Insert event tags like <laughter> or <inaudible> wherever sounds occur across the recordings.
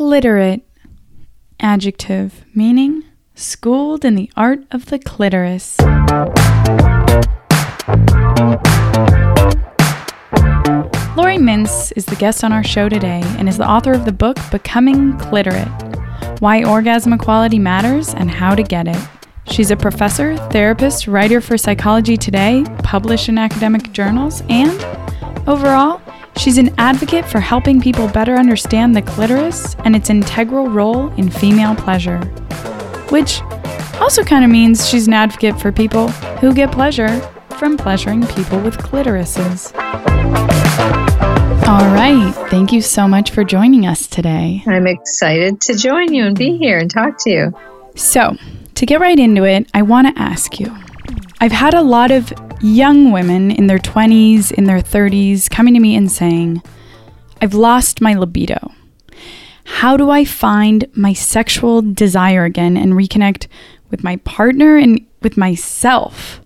Cliterate. Adjective, meaning schooled in the art of the clitoris. Laurie Mintz is the guest on our show today and is the author of the book Becoming Cliterate Why Orgasm Equality Matters and How to Get It. She's a professor, therapist, writer for Psychology Today, published in academic journals, and overall, she's an advocate for helping people better understand the clitoris and its integral role in female pleasure. Which also kind of means she's an advocate for people who get pleasure from pleasuring people with clitorises. All right. Thank you so much for joining us today. I'm excited to join you and be here and talk to you. So, to get right into it, I want to ask you I've had a lot of young women in their 20s, in their 30s coming to me and saying, I've lost my libido. How do I find my sexual desire again and reconnect with my partner and with myself?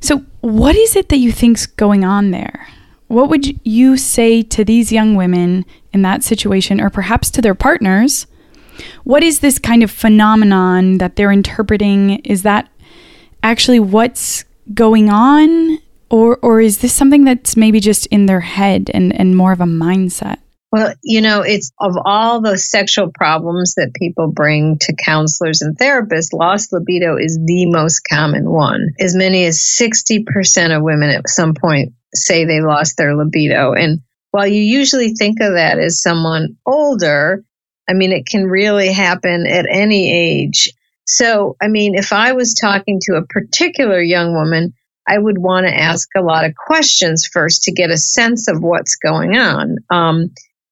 So, what is it that you think's going on there? What would you say to these young women in that situation, or perhaps to their partners? What is this kind of phenomenon that they're interpreting? Is that actually what's going on? Or, or is this something that's maybe just in their head and, and more of a mindset? Well, you know, it's of all the sexual problems that people bring to counselors and therapists, lost libido is the most common one. As many as 60% of women at some point say they lost their libido. And while you usually think of that as someone older, I mean, it can really happen at any age. So, I mean, if I was talking to a particular young woman, I would want to ask a lot of questions first to get a sense of what's going on. Um,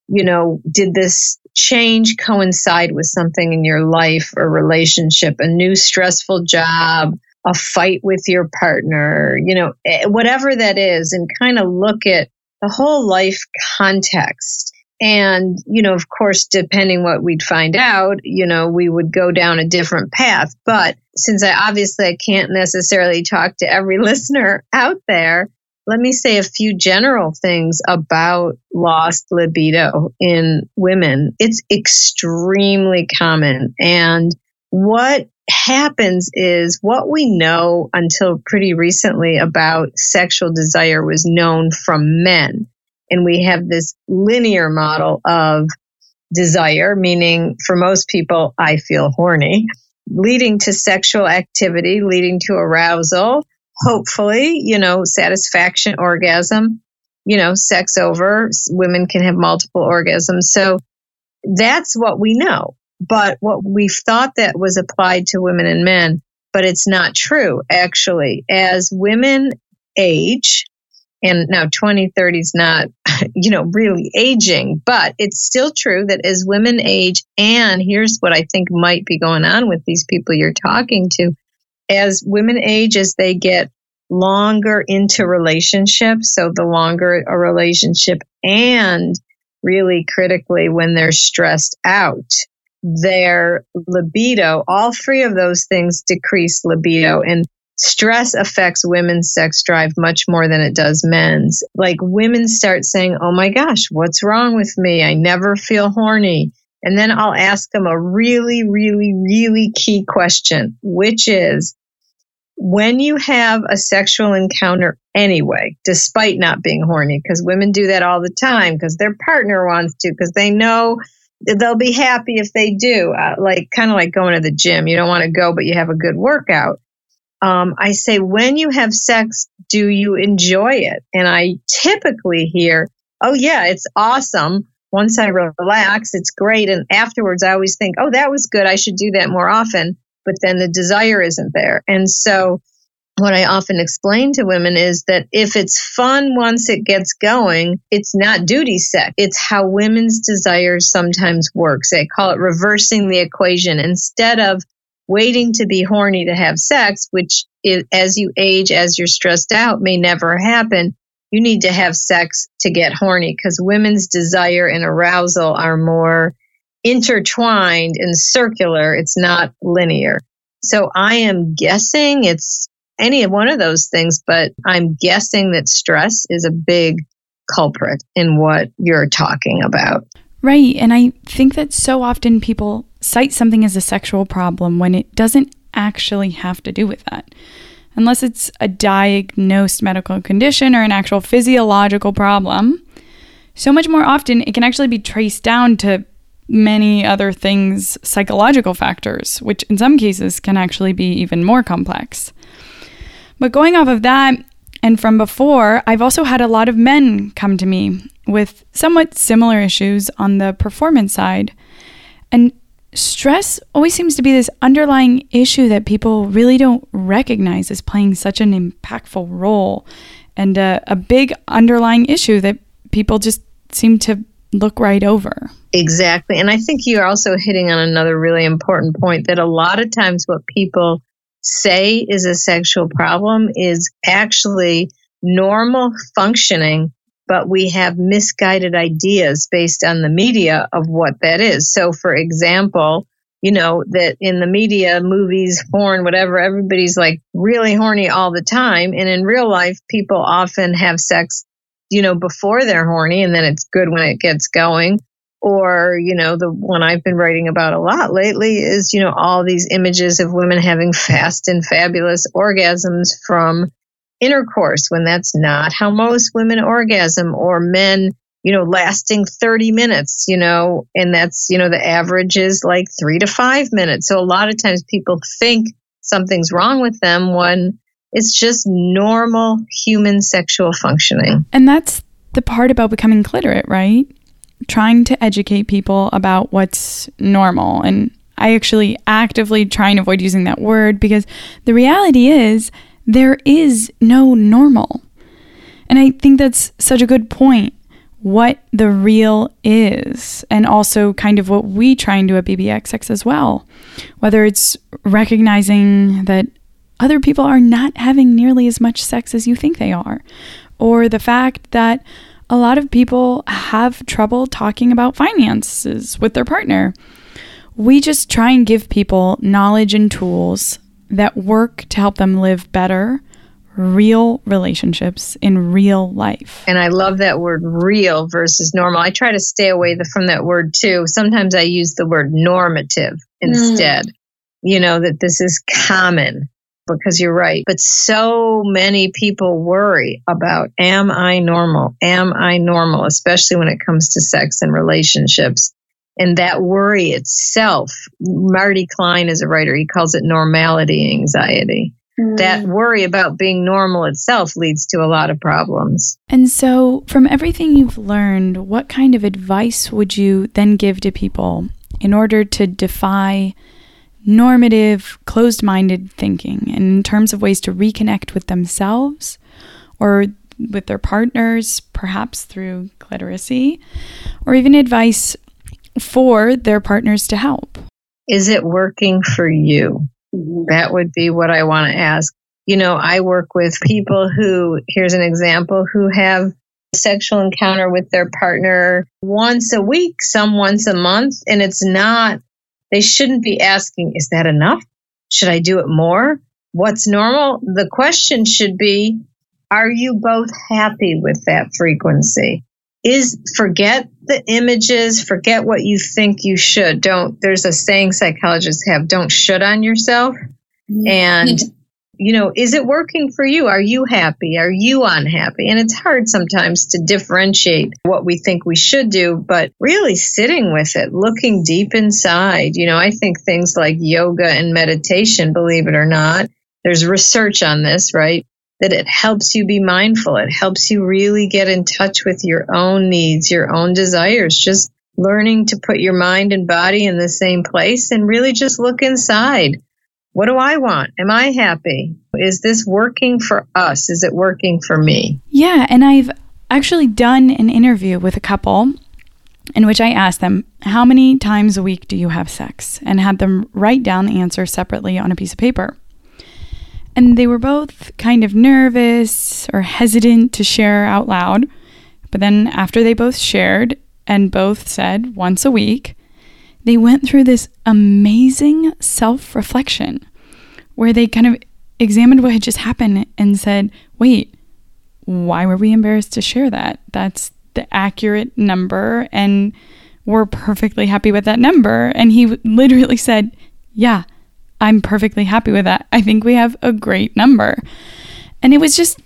you know, did this change coincide with something in your life or relationship, a new stressful job, a fight with your partner, you know, eh, whatever that is, and kind of look at the whole life context. And, you know, of course, depending what we'd find out, you know, we would go down a different path. But since I obviously I can't necessarily talk to every <laughs> listener out there, let me say a few general things about lost libido in women. It's extremely common. And what happens is what we know until pretty recently about sexual desire was known from men. And we have this linear model of desire, meaning for most people, I feel horny, leading to sexual activity, leading to arousal, hopefully, you know, satisfaction, orgasm, you know, sex over. Women can have multiple orgasms. So that's what we know. But what we've thought that was applied to women and men, but it's not true, actually. As women age, and now 2030 is not, <laughs> you know, really aging, but it's still true that as women age, and here's what I think might be going on with these people you're talking to, as women age, as they get longer into relationships, so the longer a relationship, and really critically when they're stressed out, their libido, all three of those things decrease libido. And stress affects women's sex drive much more than it does men's. Like women start saying, Oh my gosh, what's wrong with me? I never feel horny. And then I'll ask them a really, really, really key question, which is when you have a sexual encounter anyway, despite not being horny, because women do that all the time because their partner wants to, because they know they'll be happy if they do. Uh, like kind of like going to the gym. You don't want to go, but you have a good workout. Um, I say, when you have sex, do you enjoy it? And I typically hear, oh, yeah, it's awesome. Once I relax, it's great. And afterwards, I always think, oh, that was good. I should do that more often. But then the desire isn't there. And so what I often explain to women is that if it's fun once it gets going, it's not duty sex. It's how women's desires sometimes works. They call it reversing the equation. Instead of waiting to be horny to have sex, which is, as you age, as you're stressed out, may never happen, you need to have sex to get horny because women's desire and arousal are more intertwined and circular. It's not linear. So I am guessing it's any of one of those things, but I'm guessing that stress is a big culprit in what you're talking about. Right. And I think that so often people cite something as a sexual problem when it doesn't actually have to do with that. Unless it's a diagnosed medical condition or an actual physiological problem, so much more often it can actually be traced down to many other things, psychological factors, which in some cases can actually be even more complex. But going off of that, and from before, I've also had a lot of men come to me with somewhat similar issues on the performance side. And stress always seems to be this underlying issue that people really don't recognize as playing such an impactful role and a, a big underlying issue that people just seem to look right over. Exactly. And I think you're also hitting on another really important point that a lot of times what people say is a sexual problem is actually normal functioning, but we have misguided ideas based on the media of what that is. So, for example, you know, that in the media, movies, porn, whatever, everybody's like really horny all the time. And in real life, people often have sex, you know, before they're horny and then it's good when it gets going or you know the one i've been writing about a lot lately is you know all these images of women having fast and fabulous orgasms from intercourse when that's not how most women orgasm or men you know lasting 30 minutes you know and that's you know the average is like 3 to 5 minutes. So a lot of times people think something's wrong with them when it's just normal human sexual functioning. And that's the part about becoming cliterate right? Trying to educate people about what's normal. And I actually actively try and avoid using that word because the reality is there is no normal. And I think that's such a good point. What the real is, and also kind of what we try and do at BBXX as well. Whether it's recognizing that other people are not having nearly as much sex as you think they are, or the fact that a lot of people have trouble talking about finances with their partner. We just try and give people knowledge and tools that work to help them live better, real relationships in real life. And I love that word real versus normal. I try to stay away from that word too. Sometimes I use the word normative instead. Mm. You know, that this is common because you're right. But so many people worry about, am I normal? Am I normal? Especially when it comes to sex and relationships. And that worry itself, Marty Klein is a writer, he calls it normality anxiety. Mm. That worry about being normal itself leads to a lot of problems. And so, from everything you've learned, what kind of advice would you then give to people in order to defy normative, closed minded thinking and in terms of ways to reconnect with themselves or with their partners, perhaps through cliteracy, or even advice for their partners to help. Is it working for you? Mm-hmm. That would be what I want to ask. You know, I work with people who, here's an example, who have a sexual encounter with their partner once a week, some once a month, and it's not they shouldn't be asking, is that enough? Should I do it more? What's normal? The question should be, are you both happy with that frequency? Is forget the images, forget what you think you should. Don't, there's a saying psychologists have, don't should on yourself. Mm-hmm. And you know, is it working for you? Are you happy? Are you unhappy? And it's hard sometimes to differentiate what we think we should do, but really sitting with it, looking deep inside. You know, I think things like yoga and meditation, believe it or not, there's research on this, right? That it helps you be mindful. It helps you really get in touch with your own needs, your own desires. Just learning to put your mind and body in the same place and really just look inside what do I want? Am I happy? Is this working for us? Is it working for me? Yeah. And I've actually done an interview with a couple in which I asked them, How many times a week do you have sex? and had them write down the answer separately on a piece of paper. And they were both kind of nervous or hesitant to share out loud. But then, after they both shared and both said once a week, they went through this amazing self reflection where they kind of examined what had just happened and said, wait, why were we embarrassed to share that? That's the accurate number. And we're perfectly happy with that number. And he literally said, Yeah, I'm perfectly happy with that. I think we have a great number. And it was just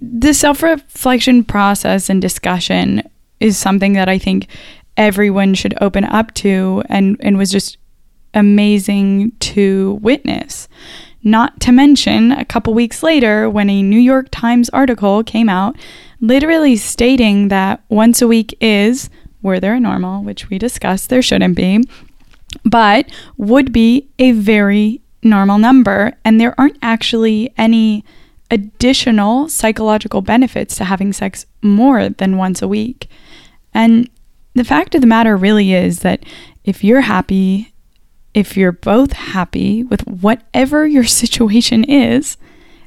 the self reflection process and discussion is something that I think everyone should open up to and, and was just amazing to witness. Not to mention, a couple weeks later, when a New York Times article came out literally stating that once a week is, were there a normal, which we discussed there shouldn't be, but would be a very normal number. And there aren't actually any additional psychological benefits to having sex more than once a week. And the fact of the matter really is that if you're happy, if you're both happy with whatever your <laughs> situation is,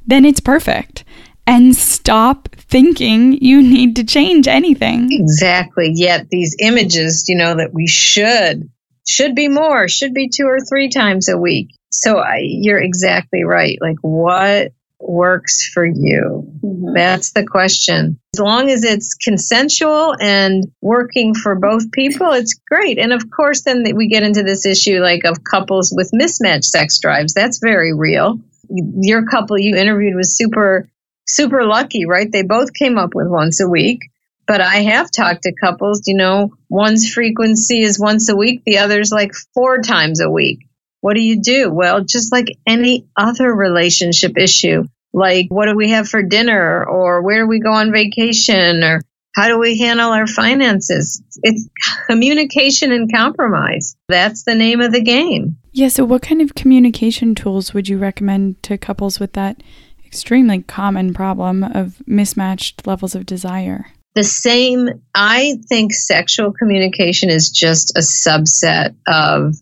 then it's perfect. And stop thinking you need to change anything. Exactly. Yet these images, you know, that we should, should be more, should be two or three times a week. So I, you're exactly right. Like, what works for you? Mm-hmm. That's the question. As long as it's consensual and working for both people, it's great. And of course, then we get into this issue like of couples with mismatched sex drives. That's very real. Your couple you interviewed was super, super lucky, right? They both came up with once a week. But I have talked to couples, you know, one's frequency is once a week, the other's like four times a week. What do you do? Well, just like any other relationship issue, like what do we have for dinner or where do we go on vacation or how do we handle our finances? It's communication and compromise. That's the name of the game. Yeah. So, what kind of communication tools would you recommend to couples with that extremely common problem of mismatched levels of desire? The same, I think sexual communication is just a subset of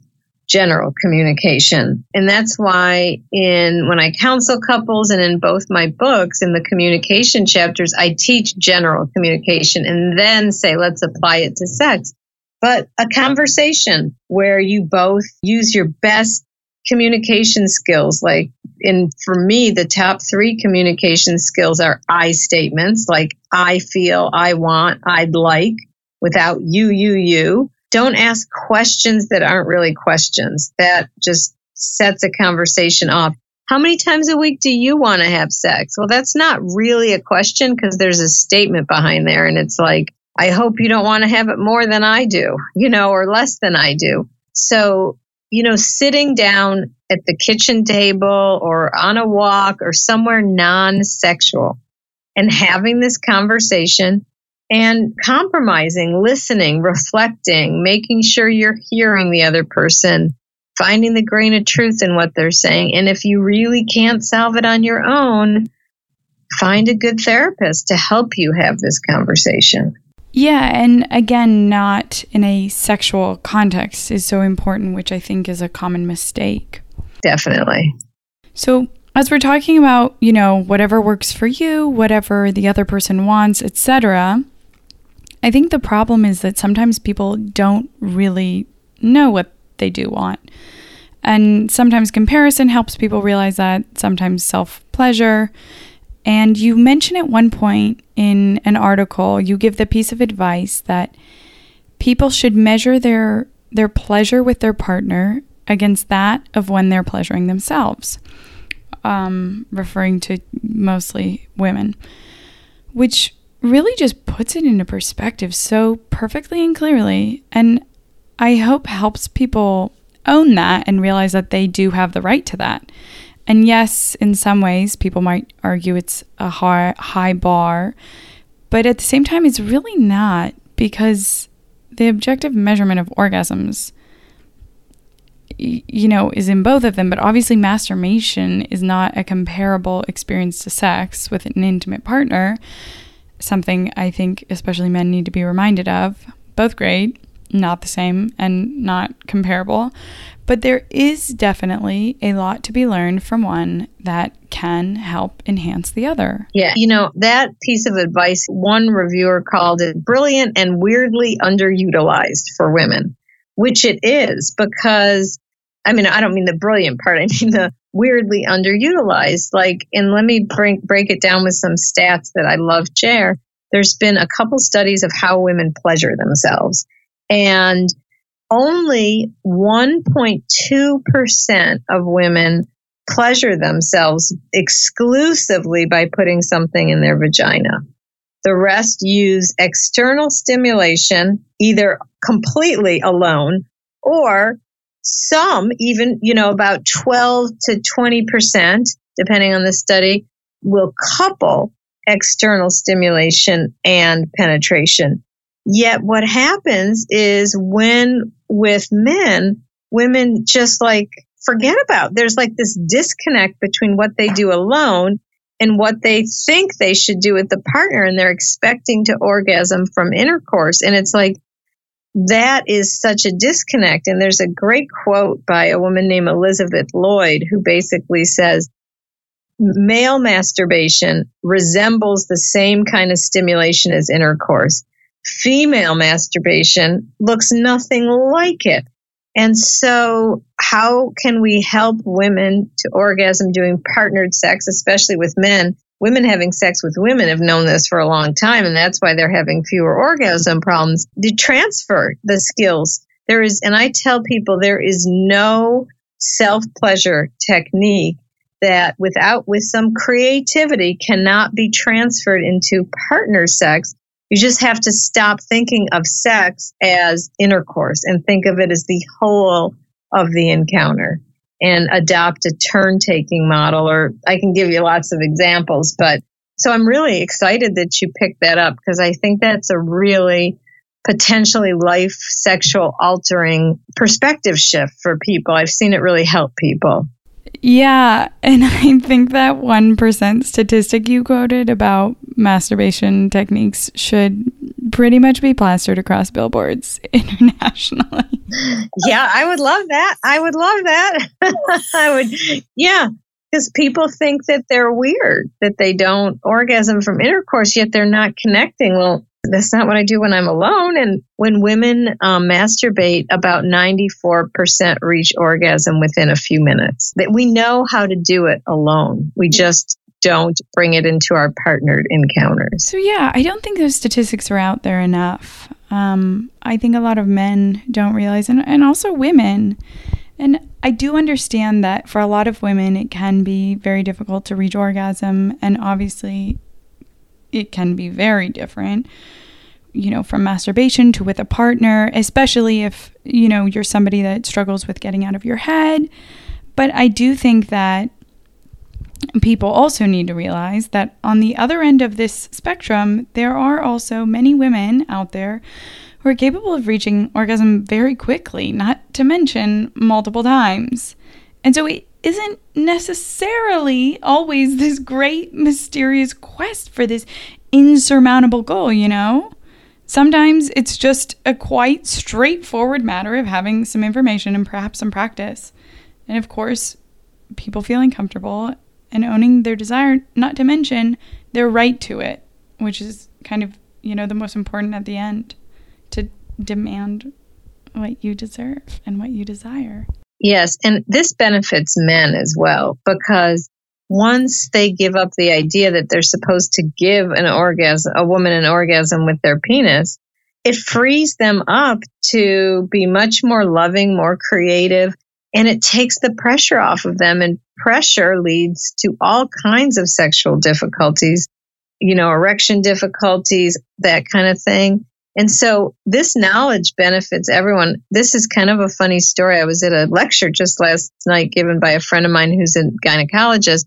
general communication. And that's why in when I counsel couples and in both my books in the communication chapters I teach general communication and then say let's apply it to sex. But a conversation where you both use your best communication skills like in for me the top 3 communication skills are I statements like I feel, I want, I'd like without you you you don't ask questions that aren't really questions. That just sets a conversation off. How many times a week do you want to have sex? Well, that's not really a question because there's a statement behind there. And it's like, I hope you don't want to have it more than I do, you know, or less than I do. So, you know, sitting down at the kitchen table or on a walk or somewhere non sexual and having this conversation and compromising, listening, reflecting, making sure you're hearing the other person, finding the grain of truth in what they're saying. And if you really can't solve it on your own, find a good therapist to help you have this conversation. Yeah, and again, not in a sexual context is so important, which I think is a common mistake. Definitely. So, as we're talking about, you know, whatever works for you, whatever the other person wants, etc., I think the problem is that sometimes people don't really know what they do want. And sometimes comparison helps people realize that, sometimes self pleasure. And you mention at one point in an article, you give the piece of advice that people should measure their their pleasure with their partner against that of when they're pleasuring themselves, um, referring to mostly women, which really just puts it into perspective so perfectly and clearly. And I hope helps people own that and realize that they do have the right to that. And yes, in some ways, people might argue it's a high, high bar, but at the same time, it's really not because the objective measurement of orgasms, you know, is in both of them. But obviously, masturbation is not a comparable experience to sex with an intimate partner something I think especially men need to be reminded of. Both great, not the same and not comparable, but there is definitely a lot to be learned from one that can help enhance the other. Yeah, you know, that piece of advice, one reviewer called it brilliant and weirdly underutilized for women, which it is because I mean, I don't mean the brilliant part. <laughs> I mean the weirdly underutilized. Like, and let me break break it down with some stats that I love share. There's been a couple studies of how women pleasure themselves. And only 1.2% of women pleasure themselves exclusively by putting something in their vagina. The rest use external stimulation, either completely alone or some, even, you know, about 12 to 20%, depending on the study, will couple external stimulation and penetration. Yet what happens is when with men, women just like forget about. There's like this disconnect between what they do alone and what they think they should do with the partner and they're expecting to orgasm from intercourse and it's like that is such a disconnect and there's a great quote by a woman named Elisabeth Lloyd who basically says male masturbation resembles the same kind of stimulation as intercourse female masturbation looks nothing like it and so, how can we help women to orgasm doing partnered sex, especially with men? Women having sex with women have known this for a long time, and that's why they're having fewer orgasm problems. To transfer the skills, there is, and I tell people there is no self pleasure technique that without with some creativity cannot be transferred into partner sex you just have to stop thinking of sex as intercourse and think of it as the whole of the encounter and adopt a turn taking model. Or I can give you lots of examples, but so I'm really excited that you picked that up because I think that's a really potentially life sexual altering perspective shift for people. I've seen it really help people. Yeah. And <laughs> I think that 1% statistic you quoted about masturbation techniques should pretty much be plastered across billboards <laughs> internationally. Yeah, I would love that. I would love that. <laughs> I would, yeah, because people think that they're weird, that they don't orgasm from intercourse, yet they're not connecting. Well, that's not what I do when I'm alone. And when women um, masturbate, about 94% reach orgasm within a few minutes. That we know how to do it alone. We just don't bring it into our partnered encounters. So, yeah, I don't think those statistics are out there enough. Um, I think a lot of men don't realize, and, and also women. And I do understand that for a lot of women, it can be very difficult to reach orgasm. And obviously, it can be very different you know from masturbation to with a partner especially if you know you're somebody that struggles with getting out of your head. But i do think that people also need to realize that on the other end of this spectrum there are also many women out there who are capable of reaching orgasm very quickly not to mention multiple times and so it isn't necessarily always this great mysterious quest for this insurmountable goal, you know? Sometimes it's just a quite straightforward matter of having some information and perhaps some practice. And of course, people feeling comfortable and owning their desire, not to mention their right to it, which is kind of, you know, the most important at the end to demand what you deserve and what you desire. Yes, and this benefits men as well because once they give up the idea that they're supposed to give an orgasm, a woman an orgasm with their penis, it frees them up to be much more loving, more creative, and it takes the pressure off of them. And pressure leads to all kinds of sexual difficulties, you know, erection difficulties, that kind of thing. And so this knowledge benefits everyone. This is kind of a funny story. I was at a lecture just last night given by a friend of mine who's a gynecologist.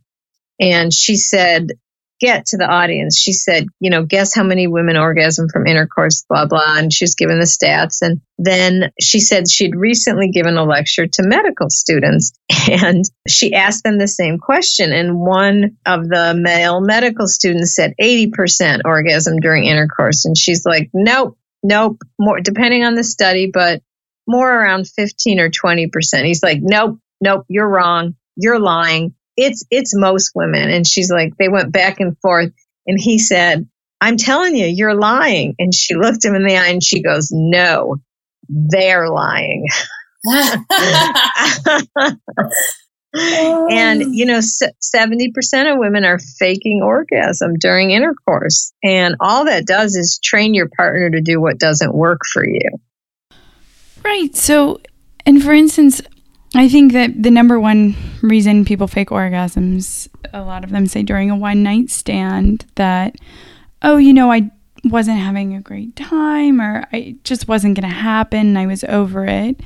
And she said, get to the audience. She said, you know, guess how many women orgasm from intercourse, blah, blah. And she was given the stats. And then she said she'd recently given a lecture to medical students <laughs> and she asked them the same question. And one of the male medical students said 80% orgasm during intercourse. And she's like, nope, nope, more, depending on the study, but more around 15 or 20%. He's like, nope, nope, you're wrong. You're lying. It's it's most women. And she's like they went back and forth. And he said i'm telling you you're lying. And she looked him in the eye and she goes no they're lying <laughs> <laughs> <laughs> and um. you know 70% of women are faking orgasm during intercourse and all that does is train your partner to do what doesn't work for you Right. So, and for instance, I think that the number one reason people fake orgasms, a lot of them say during a one night stand that, oh, you know, I wasn't having a great time or I just wasn't going to happen. I was over it.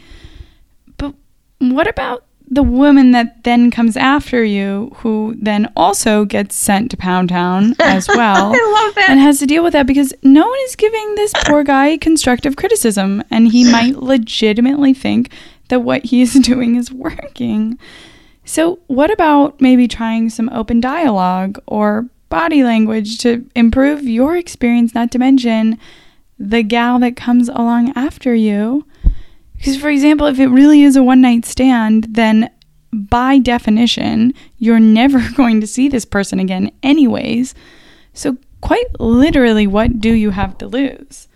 But what about the woman that then comes after you, who then also gets sent to Pound Town <laughs> as well, I love that. and has to deal with that because no one is giving this poor guy constructive criticism, and he might <laughs> legitimately think that what he is <laughs> doing is working. So, what about maybe trying some open dialogue or body language to improve your experience, not to mention the gal that comes along after you? Because, for example, if it really is a one night stand, then by definition, you're never <laughs> going to see this person again, anyways. So, quite literally, what do you have to lose?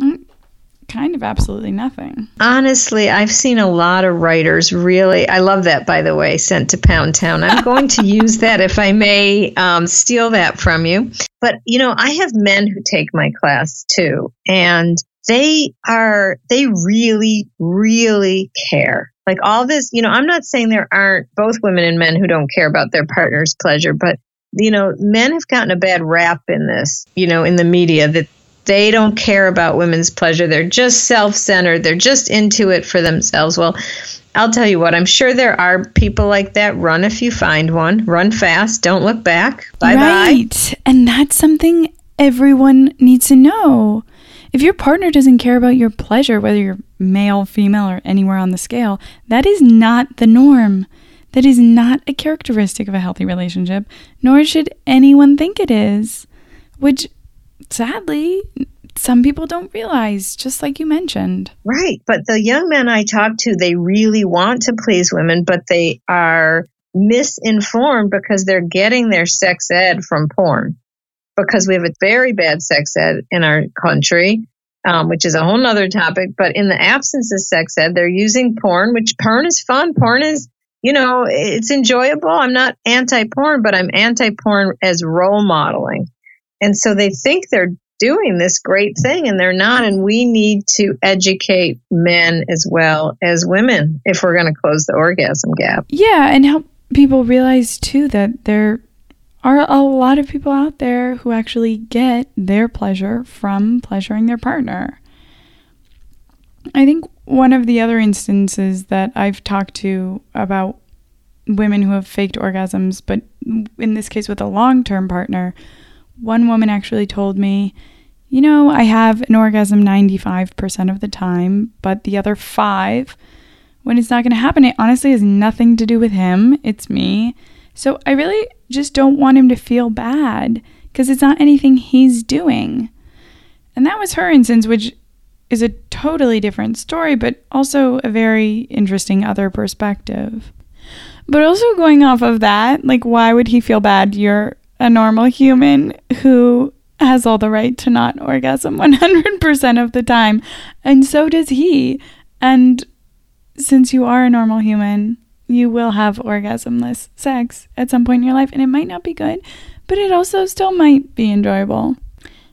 Mm, kind of absolutely nothing. Honestly, I've seen a lot of writers really. I love that, by the way, sent to Pound Town. I'm going to <laughs> use that if I may um, steal that from you. But, you know, I have men who take my class too. And they are, they really, really care. Like all this, you know, I'm not saying there aren't both women and men who don't care about their partner's pleasure, but, you know, men have gotten a bad rap in this, you know, in the media that they don't care about women's pleasure. They're just self centered. They're just into it for themselves. Well, I'll tell you what, I'm sure there are people like that. Run if you find one. Run fast. Don't look back. Bye bye. Right. And that's something everyone needs to know. If your partner doesn't care about your pleasure, whether you're male, female, or anywhere on the scale, that is not the norm. That is not a characteristic of a healthy relationship, nor should anyone think it is. Which, sadly, some people don't realize, just like you mentioned. Right. But the young men I talk to, they really want to please women, but they are misinformed because they're getting their sex ed from porn. Because we have a very bad sex ed in our country, um, which is a whole nother topic. But in the absence of sex ed, they're using porn, which porn is fun. Porn is, you know, it's enjoyable. I'm not anti porn, but I'm anti porn as role modeling. And so they think they're doing this great thing and they're not. And we need to educate men as well as women if we're going to close the orgasm gap. Yeah, and help people realize too that there are a lot of people out there who actually get their pleasure from pleasuring their partner. I think one of the other instances that I've talked to about women who have faked orgasms, but in this case with a long term partner, one woman actually told me, you know, I have an orgasm 95% of the time, but the other five, when it's not going to happen, it honestly has nothing to do with him. It's me. So I really just don't want him to feel bad because it's not anything he's doing. And that was her instance, which is a totally different story, but also a very interesting other perspective. But also going off of that, like, why would he feel bad? You're a normal human who has all the right to not orgasm <laughs> 100% of the time, and so does he. And since you are a normal human, you will have orgasmless sex at some point in your life, and it might not be good, but it also still might be enjoyable.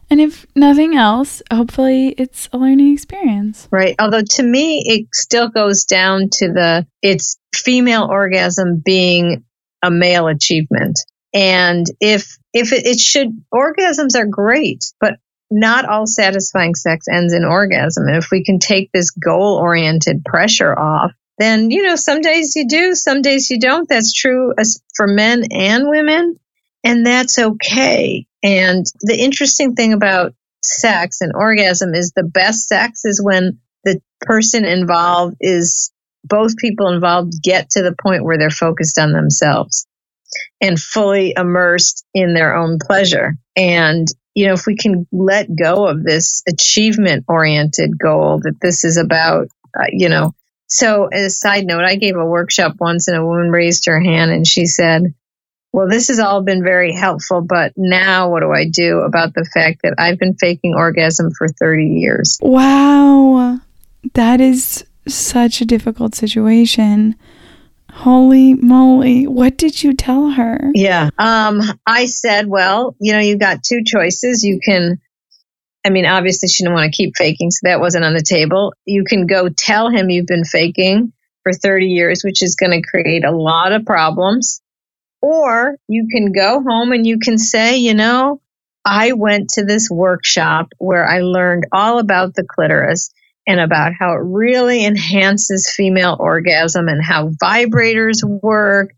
And if nothing else, hopefully it's a learning experience. Right. Although to me, it still goes down to the it's female orgasm being a male achievement. And if if it, it should orgasms are great, but not all satisfying sex ends in orgasm. And if we can take this goal oriented pressure off, then you know some days you do, some days you don't. That's true for men and women, and that's okay. And the interesting thing about sex and orgasm is the best sex is when the person involved is both people involved get to the point where they're focused on themselves and fully immersed in their own pleasure. And, you know, if we can let go of this achievement oriented goal that this is about, uh, you know, so as a side note, I gave a workshop once and a woman raised her hand and she said, well, this has all been very helpful, but now what do I do about the fact that I've been faking orgasm for 30 years? Wow. That is such a difficult situation. Holy moly. What did you tell her? Yeah. Um, I said, well, you know, you've got two choices. You can I mean, obviously, she didn't want to keep faking, so that wasn't on the table. You can go tell him you've been faking for 30 years, which is going to create a lot of problems. Or you can go home and you can say, you know, I went to this workshop where I learned all about the clitoris and about how it really enhances female orgasm and how vibrators work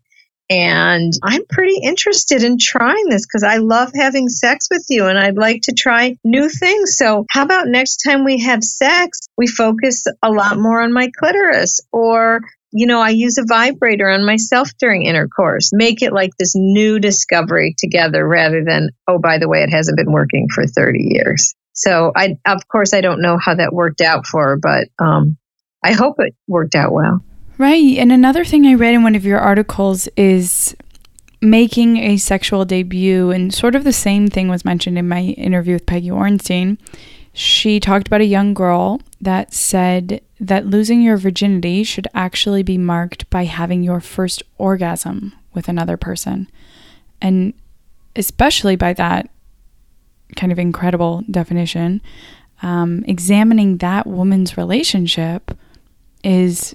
and I'm pretty interested in trying this because I love having sex with you and I'd like to try new things. So, how about next time we have sex, we focus a lot more on my clitoris? Or, you know, I use a vibrator on myself during intercourse. Make it like this new discovery together rather than, oh, by the way, it hasn't been working for 30 years. So, I, of course, I don't know how that worked out for her, but um, I hope it worked out well. Right. And another thing I read in one of your articles is making a sexual debut, and sort of the same thing was mentioned in my interview with Peggy Orenstein. She talked about a young girl that said that losing your virginity should actually be marked by having your first orgasm with another person. And especially by that kind of incredible definition, um, examining that woman's relationship is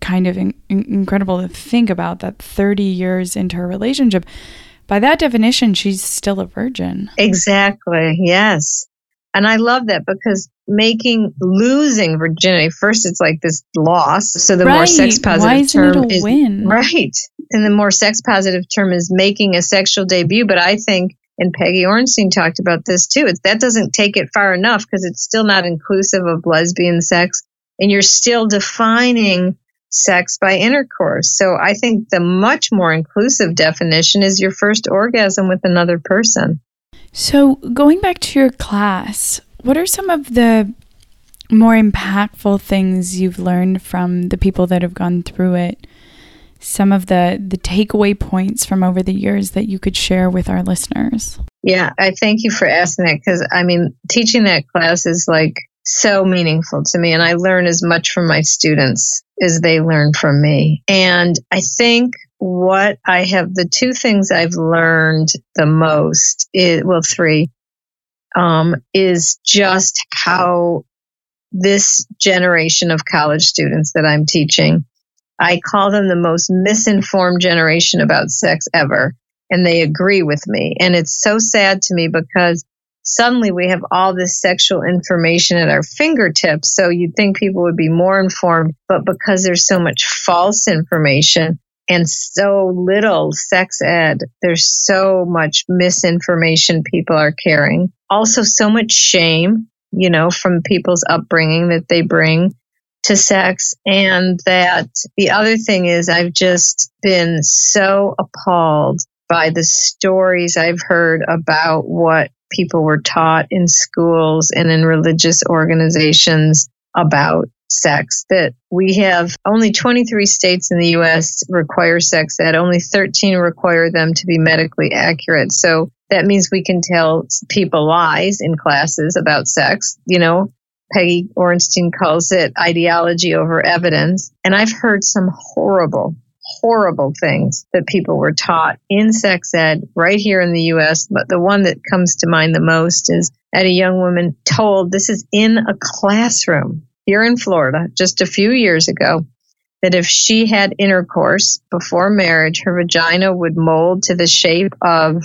kind of in- incredible to think about that 30 years into her relationship. By that definition, she's still a virgin. Exactly. Yes. And I love that because making losing virginity first, it's like this loss. So the right. more sex positive term is win? right, and the more sex positive term is making a sexual debut. But I think, and Peggy Orenstein talked about this too. It's that doesn't take it far enough because it's still not inclusive of lesbian sex, and you're still defining sex by intercourse. So I think the much more inclusive definition is your first orgasm with another person. So going back to your class, what are some of the more impactful things you've learned from the people that have gone through it? Some of the the takeaway points from over the years that you could share with our listeners. Yeah, I thank you for asking that because I mean, teaching that class is like so meaningful to me. And I learn as much from my students as they learn from me. And I think what I have, the two things I've learned the most is, well, three, um, is just how this generation of college students that I'm teaching, I call them the most misinformed generation about sex ever. And they agree with me. And it's so sad to me because suddenly we have all this sexual information at our fingertips. So you'd think people would be more informed, but because there's so much false information and so little sex ed, there's so much misinformation people are carrying. Also, so much shame, you know, from people's upbringing that they bring to sex. And that the other thing is, I've just been so appalled by the stories I've heard about what people were taught in schools and in religious organizations about sex that we have only 23 states in the US require sex ed only 13 require them to be medically accurate. So that means we can tell people lies in classes about sex. You know Peggy Orenstein calls it ideology over evidence. And I've heard some horrible horrible things that people were taught in sex ed right here in the US. But the one that comes to mind the most is at a young woman told this is in a classroom here in Florida just a few years ago that if she had intercourse before marriage, her vagina would mold to the shape of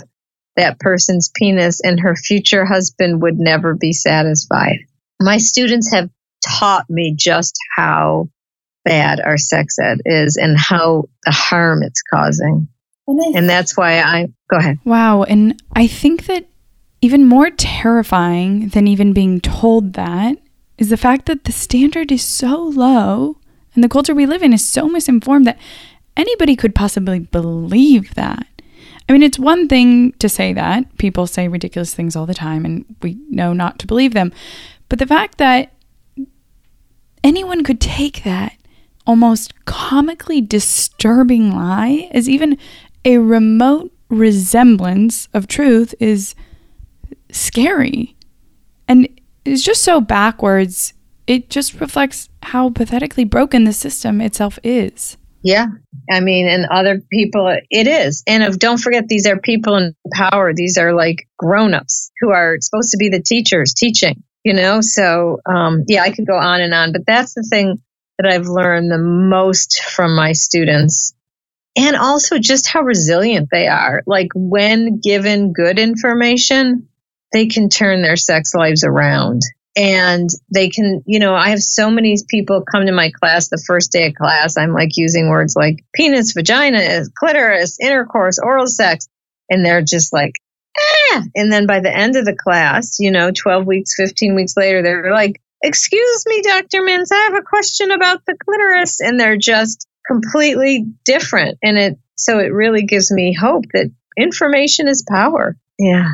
that person's penis and her future husband would never be satisfied. My students have taught me just how bad our sex ed is and how the harm it's causing. And that's why I go ahead. Wow. And I think that even more terrifying than even being told that is the fact that the standard is so low and the culture we live in is so misinformed that anybody could possibly believe that. I mean, it's one thing to say that. People say ridiculous things all the time and we know not to believe them. But the fact that anyone could take that almost comically disturbing lie is even a remote resemblance of truth is scary. And it's just so backwards. It just reflects how pathetically broken the system itself is. Yeah. I mean, and other people, it is. And if, don't forget, these are people in power. These are like grown ups who are supposed to be the teachers teaching, you know? So, um, yeah, I could go on and on, but that's the thing that I've learned the most from my students. And also just how resilient they are. Like when given good information, they can turn their sex lives around and they can, you know, I have so many people come to my class the first day of class. I'm like using words like penis, vagina, clitoris, intercourse, oral sex. And they're just like, ah. And then by the end of the class, you know, 12 weeks, 15 weeks later, they're like, excuse me, Dr. Mintz, I have a question about the clitoris. And they're just completely different. And it, so it really gives me hope that information is power. Yeah.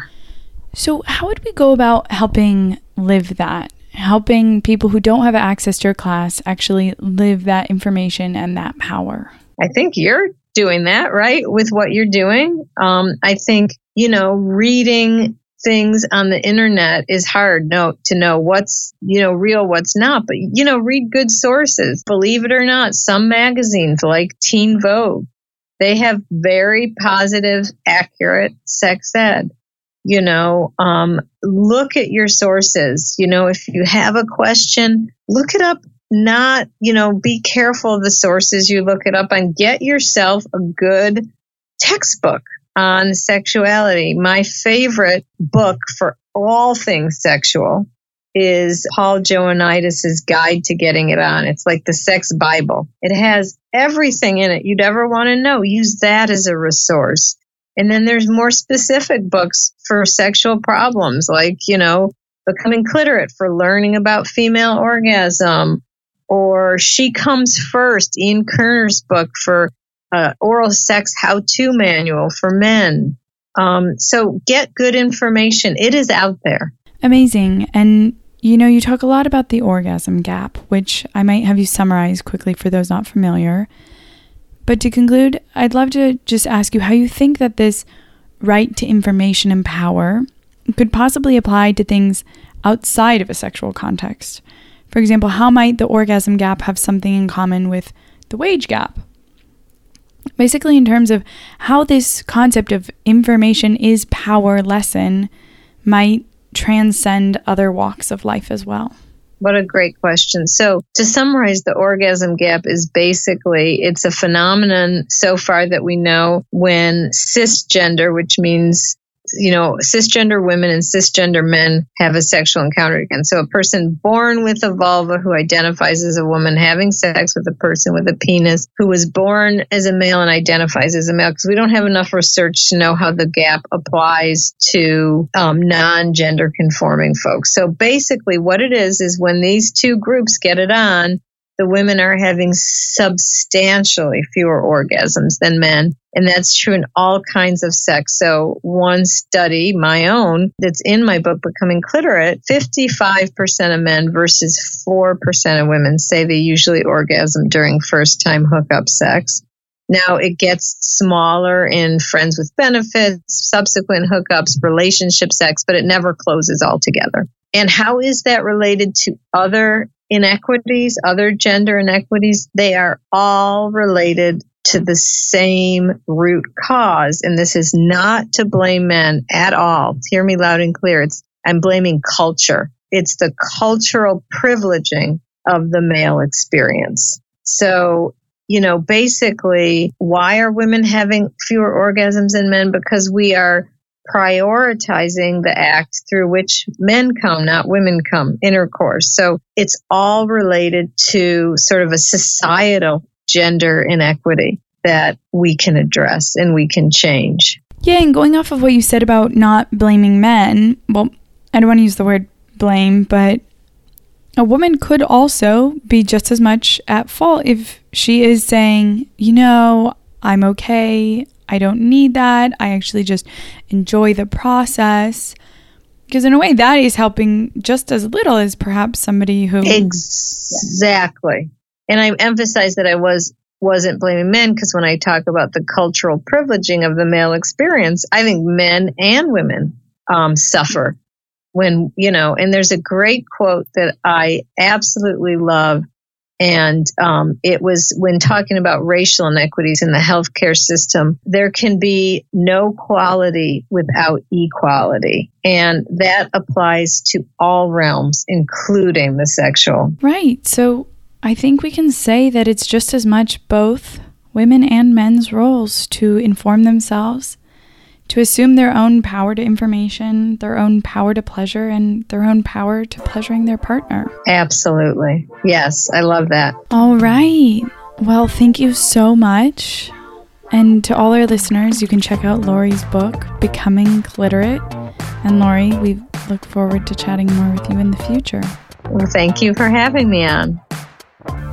So, how would we go about helping live that? Helping people who don't have access to your class actually live that information and that power? I think you're doing that, right? With what you're doing. Um, I think, you know, reading things on the internet is hard no to know what's you know real what's not. But you know read good sources. Believe it or not some magazines like teen vogue they have very positive accurate sex ed. You know um, look at your sources. You know if you have a question look it up. Not you know be careful of the sources you look it up and get yourself a good textbook on sexuality my favorite book for all things sexual is Paul Joannides' Guide to Getting It On. It's like the sex Bible. It has everything in it you'd ever want to know. Use that as a resource. And then there's more specific books for sexual problems, like, you know, Becoming Cliterate for learning about female orgasm, or She Comes First, Ian Kerner's book for uh, oral sex how to manual for men. Um, so get good information. It is out there. Amazing. And you know, you talk a lot about the orgasm gap, which I might have you summarize quickly for those not familiar. But to conclude, I'd love to just ask you how you think that this right to information and power could possibly apply to things outside of a sexual context. For example, how might the orgasm gap have something in common with the wage gap? Basically, in terms of how this concept of information is power lesson might transcend other walks of life as well. What a great question. So, to summarize, the orgasm gap is basically it's a phenomenon so far that we know when cisgender, which means you know, cisgender women and cisgender men have a sexual encounter again. So a person born with a vulva who identifies as a woman having sex with a person with a penis who was born as a male and identifies as a male, because we don't have enough research to know how the gap applies to um, non gender conforming folks. So basically, what it is is when these two groups get it on, the women are having substantially fewer orgasms than men. And that's true in all kinds of sex. So, one study, my own, that's in my book, Becoming Cliterate 55% of men versus 4% of women say they usually orgasm during first time hookup sex. Now it gets smaller in friends with benefits, subsequent hookups, relationship sex, but it never closes altogether. And how is that related to other inequities, other gender inequities, they are all related to the same root cause. And this is not to blame men at all. Hear me loud and clear. It's, I'm blaming culture. It's the cultural privileging of the male experience. So, you know, basically, why are women having fewer orgasms than men? Because we are prioritizing the act through which men come, not women come, intercourse. So it's all related to sort of a societal gender inequity that we can address and we can change. Yeah, and going off of what you said about not blaming men, well, I don't want to use the word blame, but a woman could also be just as much at fault if she is saying, you know, I'm okay, I don't need that. I actually just enjoy the process. Because in a way, that is helping just as little as perhaps somebody who exactly. And I emphasize that I was wasn't blaming men because when I talk about the cultural privileging of the male experience, I think men and women um, suffer when you know. And there's a great quote that I absolutely love And um, it was when talking about racial inequities in the healthcare system, there can be no quality without equality. And that applies to all realms, including the sexual. Right. So I think we can say that it's just as much both women and men's roles to inform themselves to assume their own power to information, their own power to pleasure, and their own power to pleasuring their partner. Absolutely. Yes, I love that. All right. Well, thank you so much. And to all our listeners, you can check out Laurie's book, Becoming Cliterate. And Lori, we look forward to chatting more with you in the future. Well, thank you for having me on.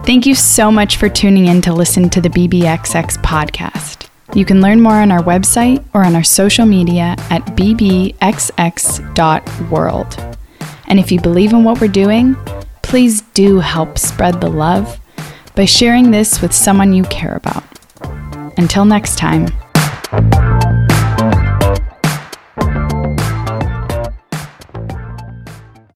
Thank you so much for tuning in to listen to the BBXX podcast. You can learn more on our website or on our social media at bbxx.world. And if you believe in what we're doing, please do help spread the love by sharing this with someone you care about. Until next time.